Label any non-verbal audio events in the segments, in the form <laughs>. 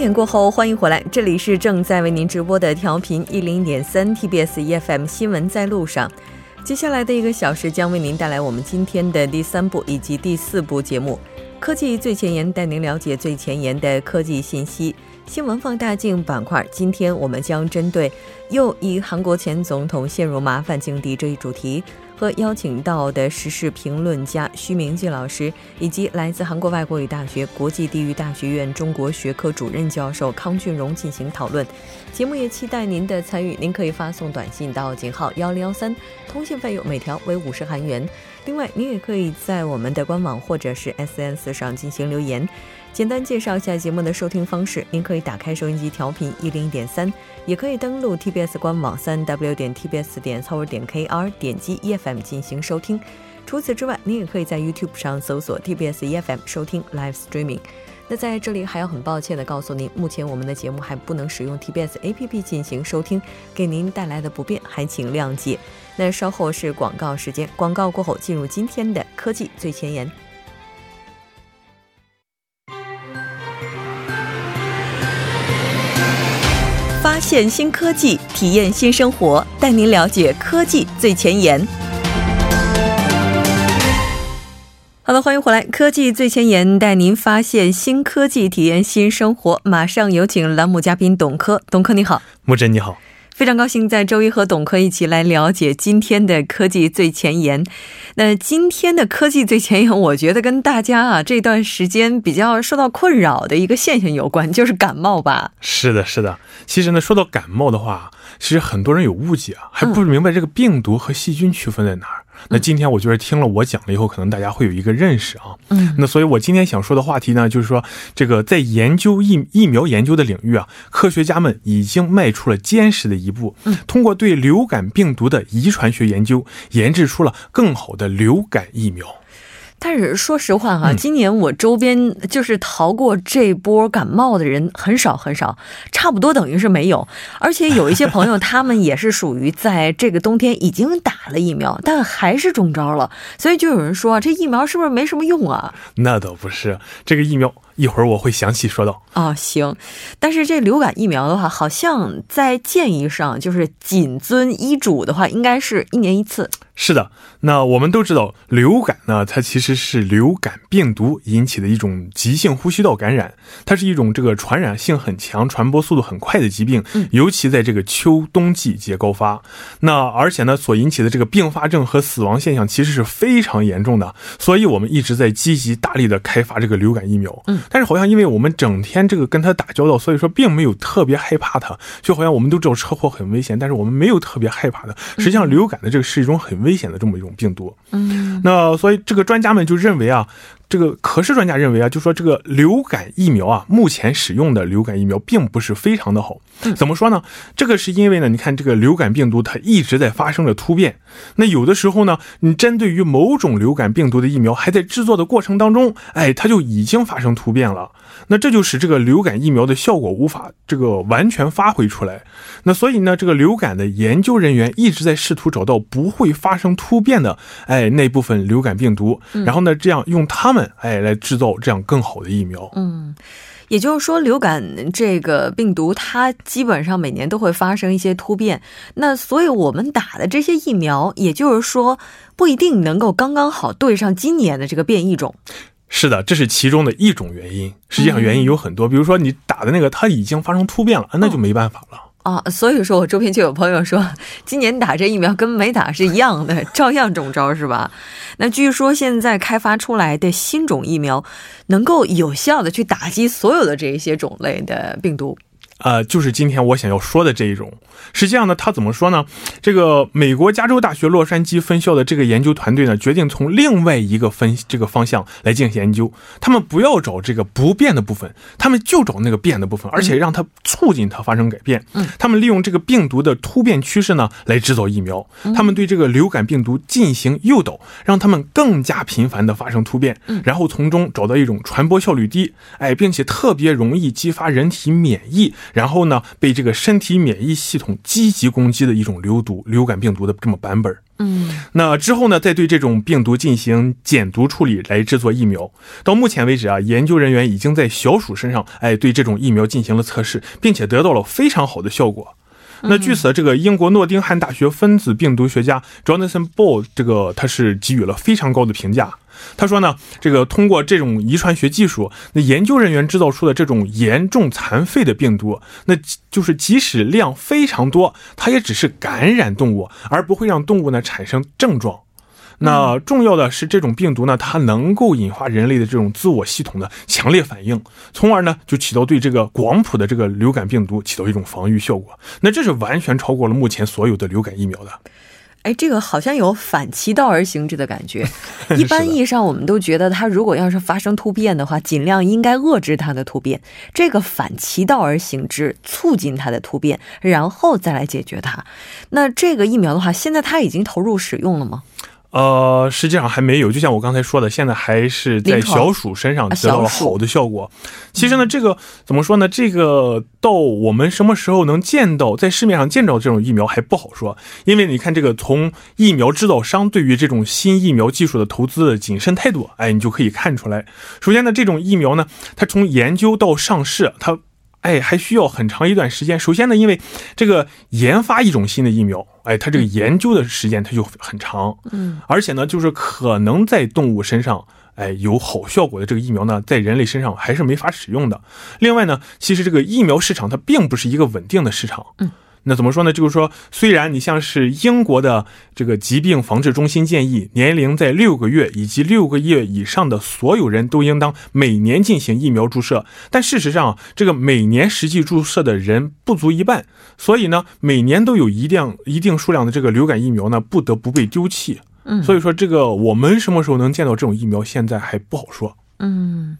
点过后，欢迎回来，这里是正在为您直播的调频一零点三 TBS EFM 新闻在路上。接下来的一个小时将为您带来我们今天的第三部以及第四部节目《科技最前沿》，带您了解最前沿的科技信息。新闻放大镜板块，今天我们将针对又一韩国前总统陷入麻烦境地这一主题。和邀请到的时事评论家徐明季老师，以及来自韩国外国语大学国际地域大学院中国学科主任教授康俊荣进行讨论。节目也期待您的参与，您可以发送短信到井号幺零幺三，通信费用每条为五十韩元。另外，您也可以在我们的官网或者是 SNS 上进行留言。简单介绍一下节目的收听方式：您可以打开收音机调频一零点三，也可以登录 TBS 官网三 W 点 TBS 点 c o 点 KR，点击 EFM 进行收听。除此之外，您也可以在 YouTube 上搜索 TBS EFM 收听 Live Streaming。那在这里还要很抱歉的告诉您，目前我们的节目还不能使用 TBS APP 进行收听，给您带来的不便还请谅解。那稍后是广告时间，广告过后进入今天的科技最前沿。现新科技，体验新生活，带您了解科技最前沿。好了，欢迎回来，科技最前沿带您发现新科技，体验新生活。马上有请栏目嘉宾董科，董科你好，木真你好。非常高兴在周一和董科一起来了解今天的科技最前沿。那今天的科技最前沿，我觉得跟大家啊这段时间比较受到困扰的一个现象有关，就是感冒吧？是的，是的。其实呢，说到感冒的话，其实很多人有误解啊，还不明白这个病毒和细菌区分在哪儿。那今天我觉得听了我讲了以后，可能大家会有一个认识啊。嗯，那所以我今天想说的话题呢，就是说这个在研究疫疫苗研究的领域啊，科学家们已经迈出了坚实的一步。嗯，通过对流感病毒的遗传学研究，研制出了更好的流感疫苗。但是说实话哈，今年我周边就是逃过这波感冒的人很少很少，差不多等于是没有。而且有一些朋友，<laughs> 他们也是属于在这个冬天已经打了疫苗，但还是中招了。所以就有人说，这疫苗是不是没什么用啊？那倒不是，这个疫苗。一会儿我会详细说到哦，行，但是这流感疫苗的话，好像在建议上就是谨遵医嘱的话，应该是一年一次。是的，那我们都知道流感呢，它其实是流感病毒引起的一种急性呼吸道感染，它是一种这个传染性很强、传播速度很快的疾病，尤其在这个秋冬季节高发。那而且呢，所引起的这个并发症和死亡现象其实是非常严重的，所以我们一直在积极大力的开发这个流感疫苗。嗯。但是好像因为我们整天这个跟他打交道，所以说并没有特别害怕他。就好像我们都知道车祸很危险，但是我们没有特别害怕的。实际上，流感的这个是一种很危险的这么一种病毒。嗯，那所以这个专家们就认为啊。这个可是专家认为啊，就说这个流感疫苗啊，目前使用的流感疫苗并不是非常的好。怎么说呢？这个是因为呢，你看这个流感病毒它一直在发生着突变。那有的时候呢，你针对于某种流感病毒的疫苗还在制作的过程当中，哎，它就已经发生突变了。那这就使这个流感疫苗的效果无法这个完全发挥出来。那所以呢，这个流感的研究人员一直在试图找到不会发生突变的哎那部分流感病毒，然后呢，这样用它们哎来制造这样更好的疫苗。嗯，也就是说，流感这个病毒它基本上每年都会发生一些突变。那所以我们打的这些疫苗，也就是说不一定能够刚刚好对上今年的这个变异种。是的，这是其中的一种原因。实际上原因有很多，比如说你打的那个它已经发生突变了，那就没办法了啊。所以说我周边就有朋友说，今年打这疫苗跟没打是一样的，照样中招，是吧？那据说现在开发出来的新种疫苗，能够有效的去打击所有的这一些种类的病毒。呃，就是今天我想要说的这一种。实际上呢，他怎么说呢？这个美国加州大学洛杉矶分校的这个研究团队呢，决定从另外一个分这个方向来进行研究。他们不要找这个不变的部分，他们就找那个变的部分，而且让它促进它发生改变。嗯，他们利用这个病毒的突变趋势呢，来制造疫苗。他们对这个流感病毒进行诱导，让他们更加频繁的发生突变，然后从中找到一种传播效率低，哎，并且特别容易激发人体免疫。然后呢，被这个身体免疫系统积极攻击的一种流毒流感病毒的这么版本嗯，那之后呢，再对这种病毒进行减毒处理来制作疫苗。到目前为止啊，研究人员已经在小鼠身上，哎，对这种疫苗进行了测试，并且得到了非常好的效果。那据此，这个英国诺丁汉大学分子病毒学家 Jonathan Ball 这个他是给予了非常高的评价。他说呢，这个通过这种遗传学技术，那研究人员制造出的这种严重残废的病毒，那就是即使量非常多，它也只是感染动物，而不会让动物呢产生症状。那重要的是，这种病毒呢，它能够引发人类的这种自我系统的强烈反应，从而呢就起到对这个广谱的这个流感病毒起到一种防御效果。那这是完全超过了目前所有的流感疫苗的。哎，这个好像有反其道而行之的感觉。<laughs> 一般意义上，我们都觉得它如果要是发生突变的话，尽量应该遏制它的突变。这个反其道而行之，促进它的突变，然后再来解决它。那这个疫苗的话，现在它已经投入使用了吗？呃，实际上还没有，就像我刚才说的，现在还是在小鼠身上得到了好的效果。其实呢，这个怎么说呢？这个到我们什么时候能见到在市面上见到这种疫苗还不好说，因为你看这个从疫苗制造商对于这种新疫苗技术的投资的谨慎态度，哎，你就可以看出来。首先呢，这种疫苗呢，它从研究到上市，它。哎，还需要很长一段时间。首先呢，因为这个研发一种新的疫苗，哎，它这个研究的时间它就很长，嗯，而且呢，就是可能在动物身上，哎，有好效果的这个疫苗呢，在人类身上还是没法使用的。另外呢，其实这个疫苗市场它并不是一个稳定的市场，嗯。那怎么说呢？就是说，虽然你像是英国的这个疾病防治中心建议，年龄在六个月以及六个月以上的所有人都应当每年进行疫苗注射，但事实上，这个每年实际注射的人不足一半，所以呢，每年都有一定一定数量的这个流感疫苗呢，不得不被丢弃。嗯，所以说这个我们什么时候能见到这种疫苗，现在还不好说。嗯。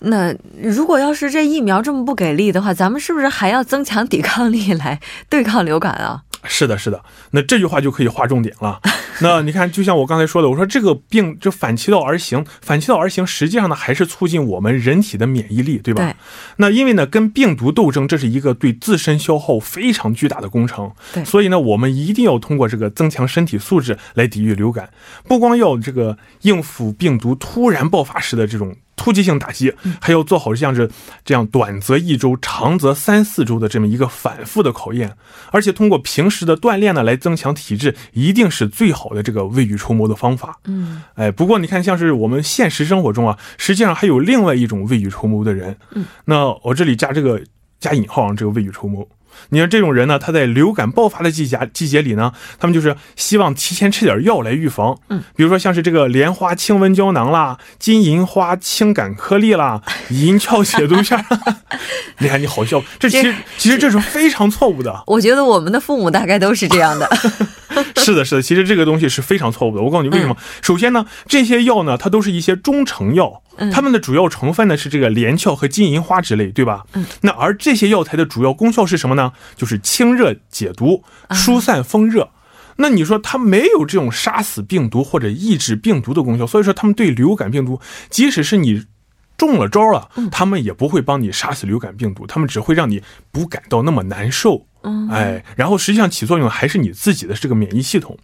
那如果要是这疫苗这么不给力的话，咱们是不是还要增强抵抗力来对抗流感啊？是的，是的。那这句话就可以划重点了。<laughs> 那你看，就像我刚才说的，我说这个病就反其道而行，反其道而行，实际上呢还是促进我们人体的免疫力，对吧？对。那因为呢，跟病毒斗争，这是一个对自身消耗非常巨大的工程。对。所以呢，我们一定要通过这个增强身体素质来抵御流感，不光要这个应付病毒突然爆发时的这种。突击性打击，还要做好像是这样短则一周，长则三四周的这么一个反复的考验，而且通过平时的锻炼呢，来增强体质，一定是最好的这个未雨绸缪的方法。嗯，哎，不过你看，像是我们现实生活中啊，实际上还有另外一种未雨绸缪的人。嗯，那我这里加这个加引号啊，这个未雨绸缪。你看这种人呢，他在流感爆发的季节季节里呢，他们就是希望提前吃点药来预防。嗯，比如说像是这个莲花清瘟胶囊啦，金银花清感颗粒啦，银翘解毒片。<laughs> 你看你好笑，这其实其实这是非常错误的。我觉得我们的父母大概都是这样的。<laughs> <laughs> 是的，是的，其实这个东西是非常错误的。我告诉你为什么？首先呢，这些药呢，它都是一些中成药。它们的主要成分呢是这个连翘和金银花之类，对吧？嗯。那而这些药材的主要功效是什么呢？就是清热解毒、疏散风热。那你说它没有这种杀死病毒或者抑制病毒的功效，所以说他们对流感病毒，即使是你中了招了，他们也不会帮你杀死流感病毒，他们只会让你不感到那么难受。嗯。哎，然后实际上起作用还是你自己的这个免疫系统。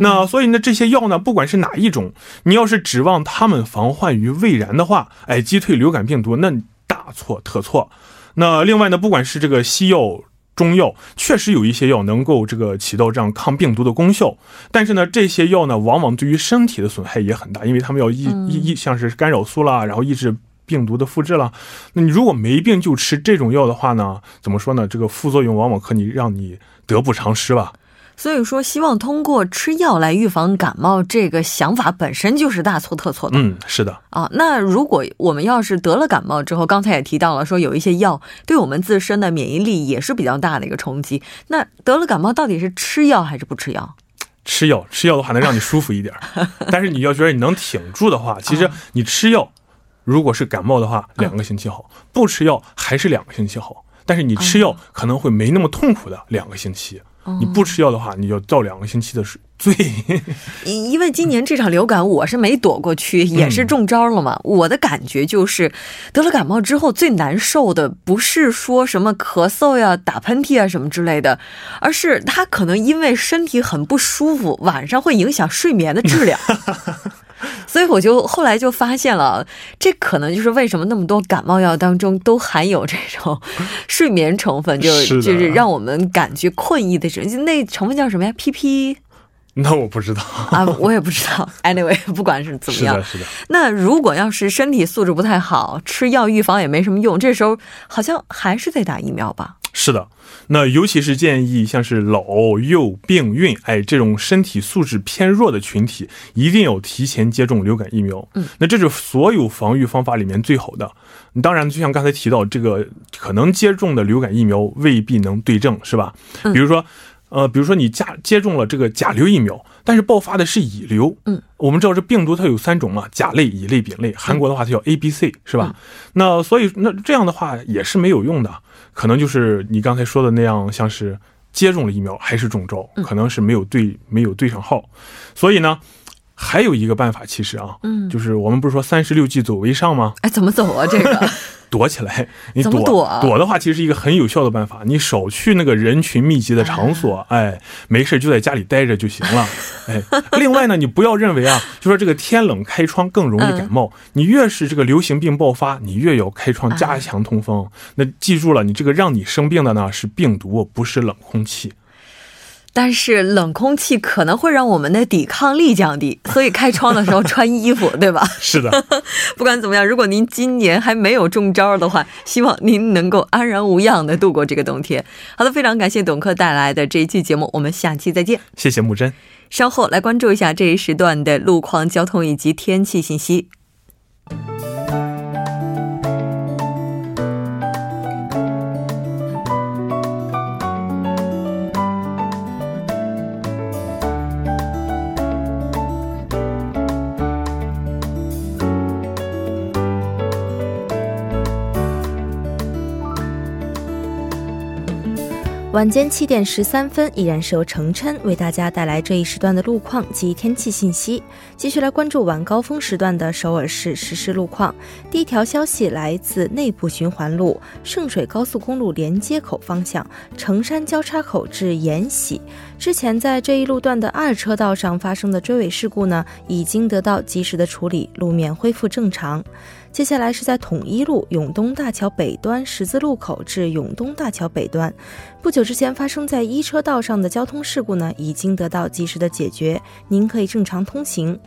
那所以呢，这些药呢，不管是哪一种，你要是指望它们防患于未然的话，哎，击退流感病毒，那大错特错。那另外呢，不管是这个西药、中药，确实有一些药能够这个起到这样抗病毒的功效，但是呢，这些药呢，往往对于身体的损害也很大，因为他们要抑抑抑，像是干扰素啦，然后抑制病毒的复制了。那你如果没病就吃这种药的话呢，怎么说呢？这个副作用往往可以让你得不偿失吧。所以说，希望通过吃药来预防感冒，这个想法本身就是大错特错的。嗯，是的。啊，那如果我们要是得了感冒之后，刚才也提到了，说有一些药对我们自身的免疫力也是比较大的一个冲击。那得了感冒，到底是吃药还是不吃药？吃药，吃药的话能让你舒服一点，<laughs> 但是你要觉得你能挺住的话，其实你吃药，如果是感冒的话，两个星期好；不吃药还是两个星期好。但是你吃药可能会没那么痛苦的两个星期。你不吃药的话，你就造两个星期的水。罪。因因为今年这场流感我是没躲过去，也是中招了嘛。我的感觉就是得了感冒之后最难受的不是说什么咳嗽呀、打喷嚏啊什么之类的，而是他可能因为身体很不舒服，晚上会影响睡眠的质量。<laughs> 所以我就后来就发现了，这可能就是为什么那么多感冒药当中都含有这种睡眠成分，就就是让我们感觉困意的这那成分叫什么呀？PP。那我不知道啊，我也不知道。<laughs> Anyway，不管是怎么样，是的，是的。那如果要是身体素质不太好，吃药预防也没什么用，这时候好像还是得打疫苗吧？是的。那尤其是建议像是老、幼、病、孕，哎，这种身体素质偏弱的群体，一定要提前接种流感疫苗。嗯，那这是所有防御方法里面最好的。当然，就像刚才提到，这个可能接种的流感疫苗未必能对症，是吧？比如说。呃，比如说你加接种了这个甲流疫苗，但是爆发的是乙流。嗯，我们知道这病毒它有三种嘛，甲类、乙类、丙类。韩国的话它叫 A、B、C，是吧？那所以那这样的话也是没有用的，可能就是你刚才说的那样，像是接种了疫苗还是中招，可能是没有对没有对上号。所以呢，还有一个办法，其实啊，嗯，就是我们不是说三十六计走为上吗？哎，怎么走啊？这个？<laughs> 躲起来，<laughs> 你躲躲的话，其实是一个很有效的办法。你少去那个人群密集的场所，哎，没事就在家里待着就行了。<laughs> 哎，另外呢，你不要认为啊，就说这个天冷开窗更容易感冒。你越是这个流行病爆发，你越要开窗加强通风。那记住了，你这个让你生病的呢是病毒，不是冷空气。但是冷空气可能会让我们的抵抗力降低，所以开窗的时候穿衣服，对吧？<laughs> 是的。<laughs> 不管怎么样，如果您今年还没有中招的话，希望您能够安然无恙的度过这个冬天。好的，非常感谢董克带来的这一期节目，我们下期再见。谢谢木真。稍后来关注一下这一时段的路况、交通以及天气信息。晚间七点十三分，依然是由程琛为大家带来这一时段的路况及天气信息。继续来关注晚高峰时段的首尔市实时路况。第一条消息来自内部循环路圣水高速公路连接口方向城山交叉口至延禧。之前在这一路段的二车道上发生的追尾事故呢，已经得到及时的处理，路面恢复正常。接下来是在统一路永东大桥北端十字路口至永东大桥北端，不久之前发生在一车道上的交通事故呢，已经得到及时的解决，您可以正常通行。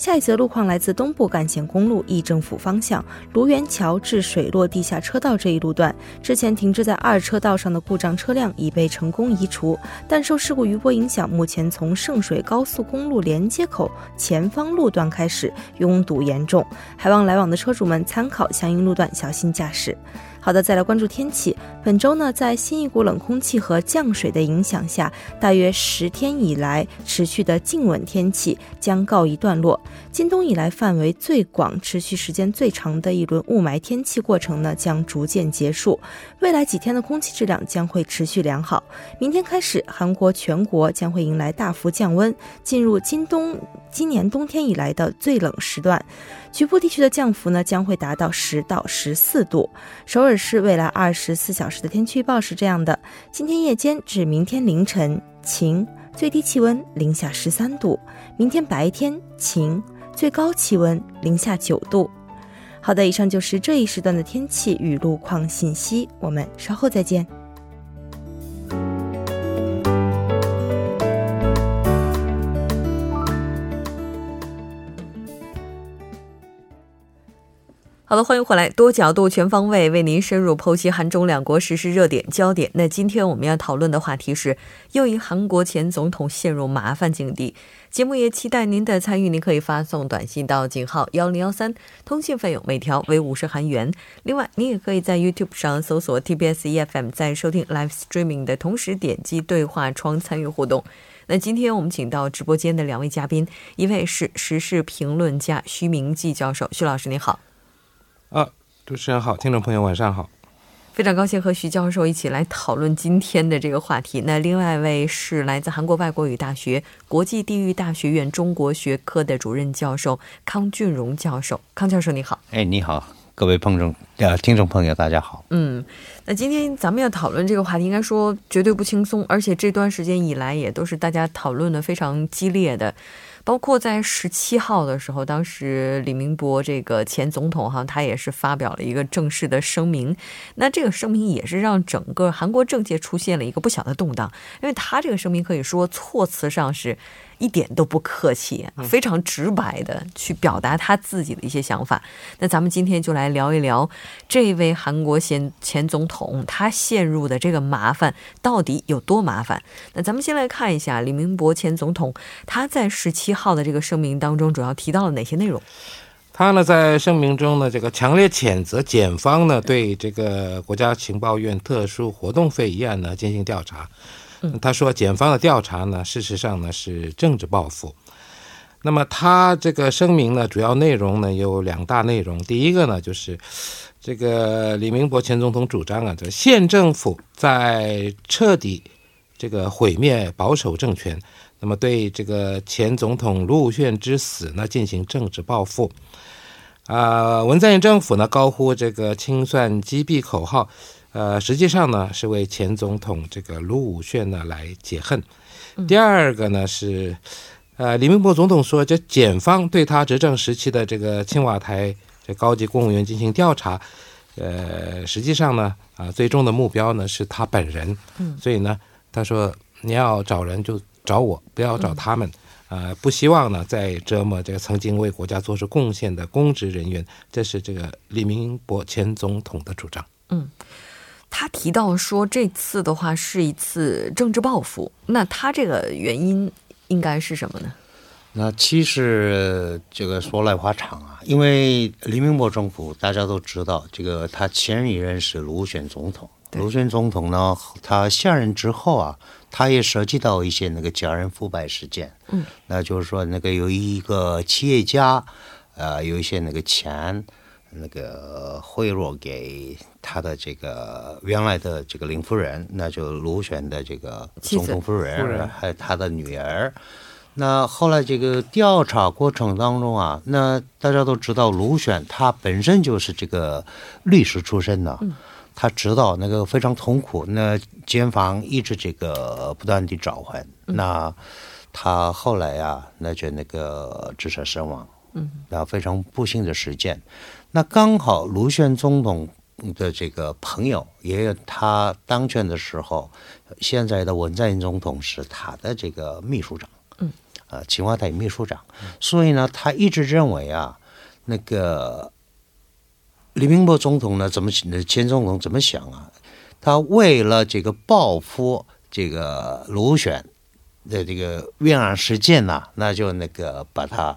下一则路况来自东部干线公路义政府方向卢园桥至水落地下车道这一路段，之前停滞在二车道上的故障车辆已被成功移除，但受事故余波影响，目前从圣水高速公路连接口前方路段开始拥堵严重，还望来往的车主们参考相应路段，小心驾驶。好的，再来关注天气。本周呢，在新一股冷空气和降水的影响下，大约十天以来持续的静稳天气将告一段落。今冬以来范围最广、持续时间最长的一轮雾霾天气过程呢，将逐渐结束。未来几天的空气质量将会持续良好。明天开始，韩国全国将会迎来大幅降温，进入今冬今年冬天以来的最冷时段。局部地区的降幅呢，将会达到十到十四度。首尔市未来二十四小时的天气预报是这样的：今天夜间至明天凌晨晴，最低气温零下十三度；明天白天晴，最高气温零下九度。好的，以上就是这一时段的天气与路况信息，我们稍后再见。好的，欢迎回来，多角度、全方位为您深入剖析韩中两国实时热点焦点。那今天我们要讨论的话题是，又一韩国前总统陷入麻烦境地。节目也期待您的参与，您可以发送短信到井号幺零幺三，通信费用每条为五十韩元。另外，您也可以在 YouTube 上搜索 TBS EFM，在收听 Live Streaming 的同时点击对话窗参与互动。那今天我们请到直播间的两位嘉宾，一位是时事评论家徐明季教授，徐老师您好。啊，主持人好，听众朋友晚上好。非常高兴和徐教授一起来讨论今天的这个话题。那另外一位是来自韩国外国语大学国际地域大学院中国学科的主任教授康俊荣教授。康教授，你好。哎，你好，各位朋众呃听众朋友，大家好。嗯，那今天咱们要讨论这个话题，应该说绝对不轻松，而且这段时间以来也都是大家讨论的非常激烈的。包括在十七号的时候，当时李明博这个前总统哈，他也是发表了一个正式的声明。那这个声明也是让整个韩国政界出现了一个不小的动荡，因为他这个声明可以说措辞上是。一点都不客气，非常直白的去表达他自己的一些想法。那咱们今天就来聊一聊这位韩国前前总统他陷入的这个麻烦到底有多麻烦。那咱们先来看一下李明博前总统他在十七号的这个声明当中主要提到了哪些内容。他呢在声明中呢，这个强烈谴责检方呢对这个国家情报院特殊活动费一案呢进行调查。他说，检方的调查呢，事实上呢是政治报复。那么他这个声明呢，主要内容呢有两大内容。第一个呢，就是这个李明博前总统主张啊，这县政府在彻底这个毁灭保守政权，那么对这个前总统卢武铉之死呢进行政治报复。啊，文在寅政府呢高呼这个清算击毙口号。呃，实际上呢，是为前总统这个卢武铉呢来解恨。第二个呢是，呃，李明博总统说，这检方对他执政时期的这个青瓦台这高级公务员进行调查，呃，实际上呢，啊，最终的目标呢是他本人。嗯，所以呢，他说你要找人就找我，不要找他们。呃，不希望呢再折磨这个曾经为国家做出贡献的公职人员。这是这个李明博前总统的主张。嗯。他提到说，这次的话是一次政治报复。那他这个原因应该是什么呢？那其实这个说来话长啊，因为李明博政府大家都知道，这个他前一任是卢选总统，卢选总统呢，他下任之后啊，他也涉及到一些那个家人腐败事件。嗯，那就是说那个有一个企业家，呃，有一些那个钱。那个贿赂给他的这个原来的这个林夫人，那就卢选的这个总统夫人，还有他的女儿。那后来这个调查过程当中啊，那大家都知道卢选他本身就是这个律师出身的，他知道那个非常痛苦。那监房一直这个不断的召唤，那他后来啊，那就那个自杀身亡。嗯，那非常不幸的事件。那刚好卢旋总统的这个朋友，也有他当选的时候，现在的文在寅总统是他的这个秘书长，嗯，啊，青瓦台秘书长，所以呢，他一直认为啊，那个李明博总统呢，怎么前总统怎么想啊？他为了这个报复这个卢选的这个冤案事件呢，那就那个把他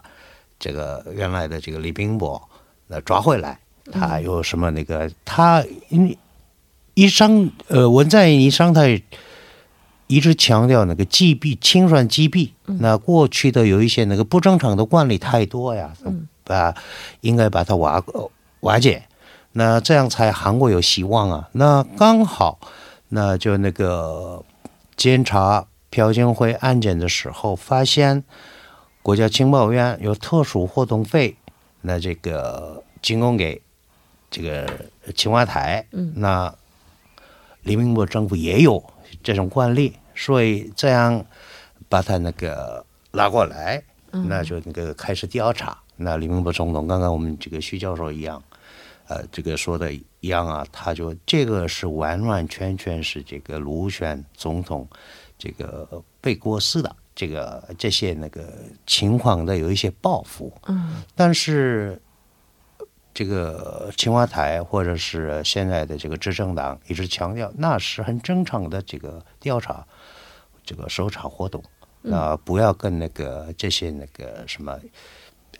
这个原来的这个李明博。那抓回来，他有什么那个？他因为一商呃，文在寅一商，他，一直强调那个击毙、清算击毙。那过去的有一些那个不正常的惯例太多呀，把应该把它瓦瓦解。那这样才韩国有希望啊。那刚好，那就那个监察朴槿惠案件的时候，发现国家情报院有特殊活动费。那这个进贡给这个青瓦台，那李明博政府也有这种惯例，所以这样把他那个拉过来，那就那个开始调查。那李明博总统刚刚我们这个徐教授一样，呃，这个说的一样啊，他就这个是完完全全是这个卢选总统这个被过世的。这个这些那个情况的有一些报复，嗯，但是这个青瓦台或者是现在的这个执政党一直强调，那是很正常的这个调查，这个搜查活动，啊，不要跟那个这些那个什么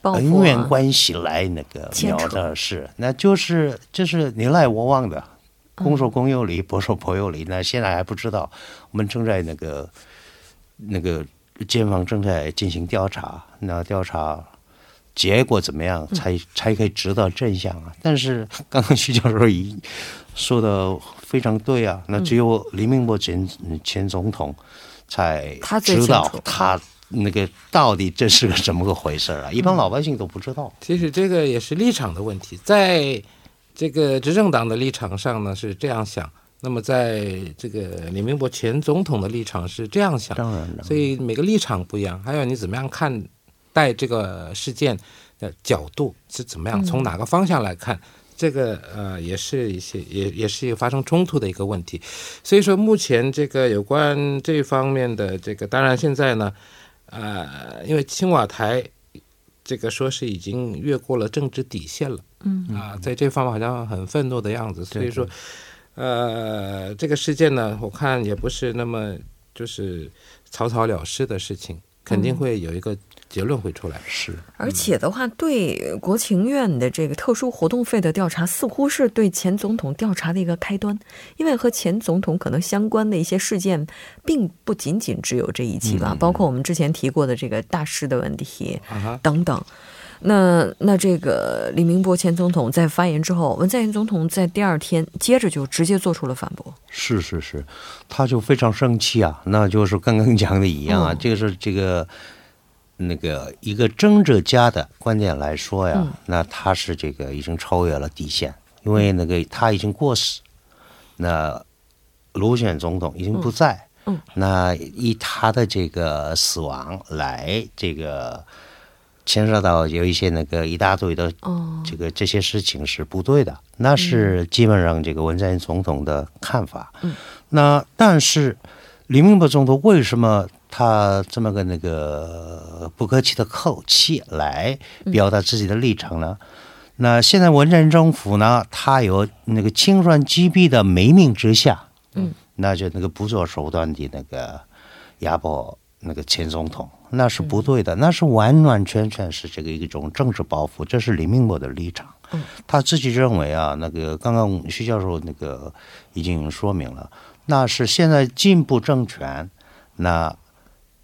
恩怨关系来那个聊的是，那就是就是你来我往的，公说公有理，婆说婆有理，那现在还不知道，我们正在那个那个。检方正在进行调查，那调查结果怎么样，才才可以知道真相啊。但是刚刚徐教授已说的非常对啊，那只有李明博前前总统才知道他那个到底这是个怎么个回事啊，一般老百姓都不知道。其实这个也是立场的问题，在这个执政党的立场上呢是这样想，那么在这个李明博前总统的立场是这样想，当然了，所以每个立场不一样，还有你怎么样看待这个事件的角度是怎么样，从哪个方向来看，这个呃也是一些也也是一个发生冲突的一个问题。所以说，目前这个有关这方面的这个，当然现在呢，呃，因为青瓦台这个说是已经越过了政治底线了，嗯啊，在这方面好像很愤怒的样子，所以说。呃，这个事件呢，我看也不是那么就是草草了事的事情，肯定会有一个结论会出来。是而且的话，对国情院的这个特殊活动费的调查，似乎是对前总统调查的一个开端，因为和前总统可能相关的一些事件，并不仅仅只有这一起吧，包括我们之前提过的这个大师的问题等等。那那这个李明博前总统在发言之后，文在寅总统在第二天接着就直接做出了反驳。是是是，他就非常生气啊，那就是刚刚讲的一样啊，嗯这个是这个那个一个政治家的观点来说呀，嗯那他是这个已经超越了底线，因为那个他已经过世，那卢选总统已经不在，嗯嗯那以他的这个死亡来这个牵涉到有一些那个一大堆的哦，这个这些事情是不对的，那是基本上这个文在寅总统的看法。嗯，那但是李明博总统为什么他这么个那个不客气的口气来表达自己的立场呢？那现在文在寅政府呢，他有那个清算击毙的没命之下，嗯，那就那个不择手段的那个压迫那个前总统，那是不对的，那是完完全全是这个一种政治包袱，这是李明博的立场。嗯，他自己认为啊，那个刚刚徐教授那个已经说明了，那是现在进步政权，那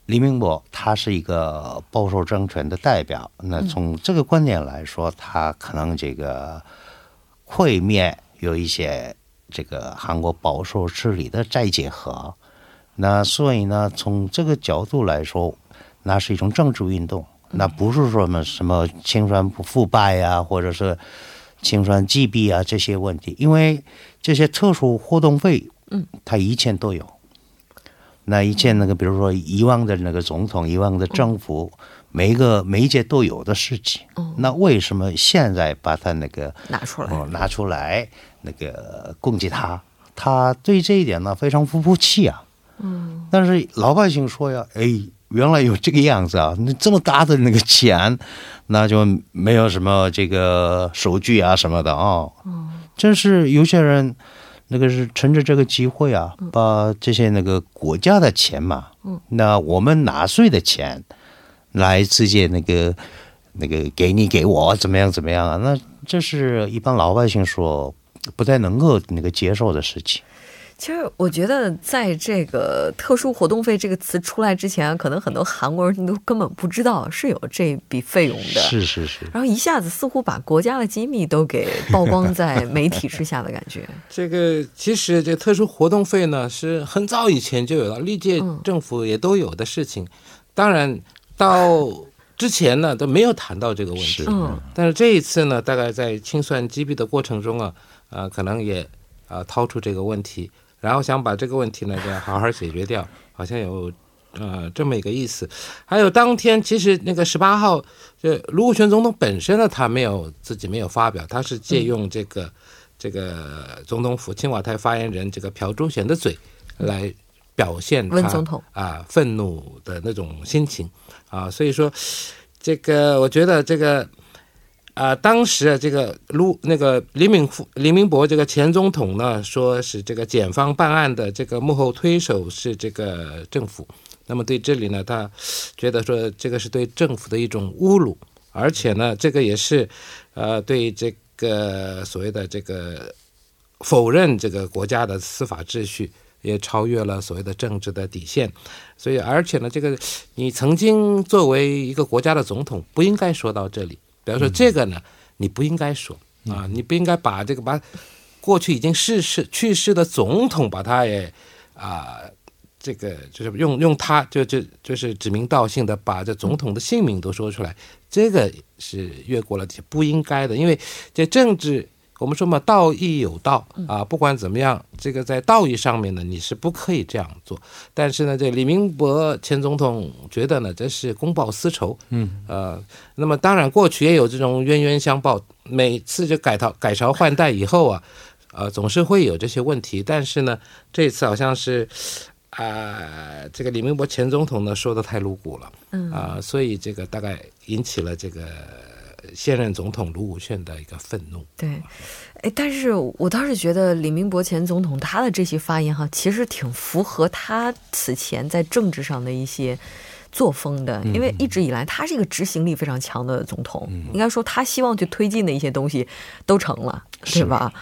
李明博他是一个保守政权的代表，那从这个观点来说，他可能这个会面有一些这个韩国保守势力的再结合，那所以呢，从这个角度来说，那是一种政治运动，那不是说什么什么清算腐败呀、或者是清算击毙啊这些问题，因为这些特殊活动费，嗯，它一切都有。那以前那个，比如说以往的那个总统、以往的政府，每一个每一届都有的事情。嗯那为什么现在把它那个拿出来。哦，拿出来那个攻击他，他对这一点呢非常不服气啊。嗯，但是老百姓说呀，哎，原来有这个样子啊，那这么大的那个钱，那就没有什么这个收据啊什么的啊。嗯，真是有些人那个是趁着这个机会啊，把这些那个国家的钱嘛，嗯，那我们纳税的钱来直接那个那个给你给我怎么样怎么样啊？那这是一般老百姓说不太能够那个接受的事情。其实我觉得，在这个“特殊活动费”这个词出来之前，可能很多韩国人都根本不知道是有这笔费用的。是是是，然后一下子似乎把国家的机密都给曝光在 <laughs> 媒体之下的感觉。这个其实这特殊活动费呢是很早以前就有了，历届政府也都有的事情。当然到之前呢都没有谈到这个问题，嗯但是这一次呢，大概在清算机密的过程中啊，呃，可能也啊、掏出这个问题，然后想把这个问题呢，就好好解决掉，<laughs> 好像有呃这么一个意思。还有当天其实那个十八号，这卢武铉总统本身呢，他没有自己没有发表，他是借用这个、这个总统府青瓦台发言人这个朴忠贤的嘴来表现他温总统啊愤怒的那种心情啊，所以说这个我觉得这个。啊、当时啊，这个卢那个李敏夫李明博这个前总统呢，说是这个检方办案的这个幕后推手是这个政府。那么对这里呢，他觉得说这个是对政府的一种侮辱，而且呢，这个也是呃对这个所谓的这个否认这个国家的司法秩序也超越了所谓的政治的底线。所以，而且呢，这个你曾经作为一个国家的总统，不应该说到这里。比方说这个呢，你不应该说啊，你不应该把这个把过去已经逝世去世的总统把他也啊，这个就是用用他就就就是指名道姓的把这总统的姓名都说出来，这个是越过了不应该的，因为这政治。我们说嘛，道义有道啊，不管怎么样，这个在道义上面呢，你是不可以这样做。但是呢，这李明博前总统觉得呢，这是公报私仇。嗯，呃，那么当然过去也有这种冤冤相报，每次就改朝改朝换代以后啊，呃，总是会有这些问题。但是呢，这次好像是啊，这个李明博前总统呢说的太露骨了，嗯啊，所以这个大概引起了这个。现任总统卢武铉的一个愤怒。对，哎，但是我倒是觉得李明博前总统他的这些发言哈，其实挺符合他此前在政治上的一些作风的，因为一直以来他是一个执行力非常强的总统，应该说他希望去推进的一些东西都成了，对吧？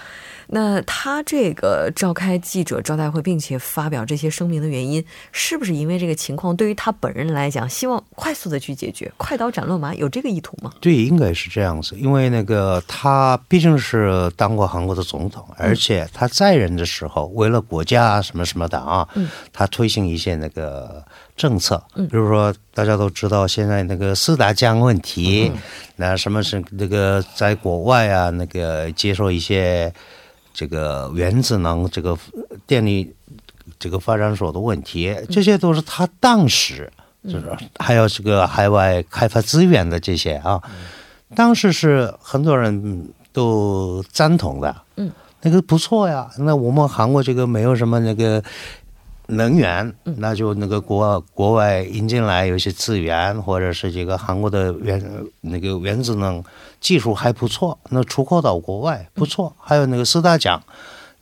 那他这个召开记者招待会，并且发表这些声明的原因，是不是因为这个情况对于他本人来讲，希望快速的去解决，快刀斩乱麻，有这个意图吗？对，应该是这样子。因为那个他毕竟是当过韩国的总统，而且他在任的时候，为了国家什么什么的啊，他推行一些那个政策，比如说大家都知道现在那个四大江问题，那什么是那个在国外啊，那个接受一些。这个原子能这个电力这个发展所的问题，这些都是他当时就是还有这个海外开发资源的这些啊，当时是很多人都赞同的，嗯，那个不错呀。那我们韩国这个没有什么那个能源，那就那个国国外引进来有一些资源，或者是这个韩国的原那个原子能。技术还不错，那出口到国外不错。还有那个四大奖，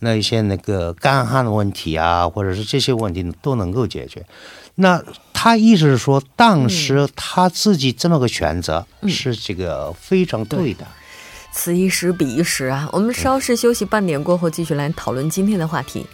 那一些那个干旱的问题啊，或者是这些问题都能够解决。那他意思是说，当时他自己这么个选择是这个非常对的。此一时彼一时啊！我们稍事休息半点过后，继续来讨论今天的话题。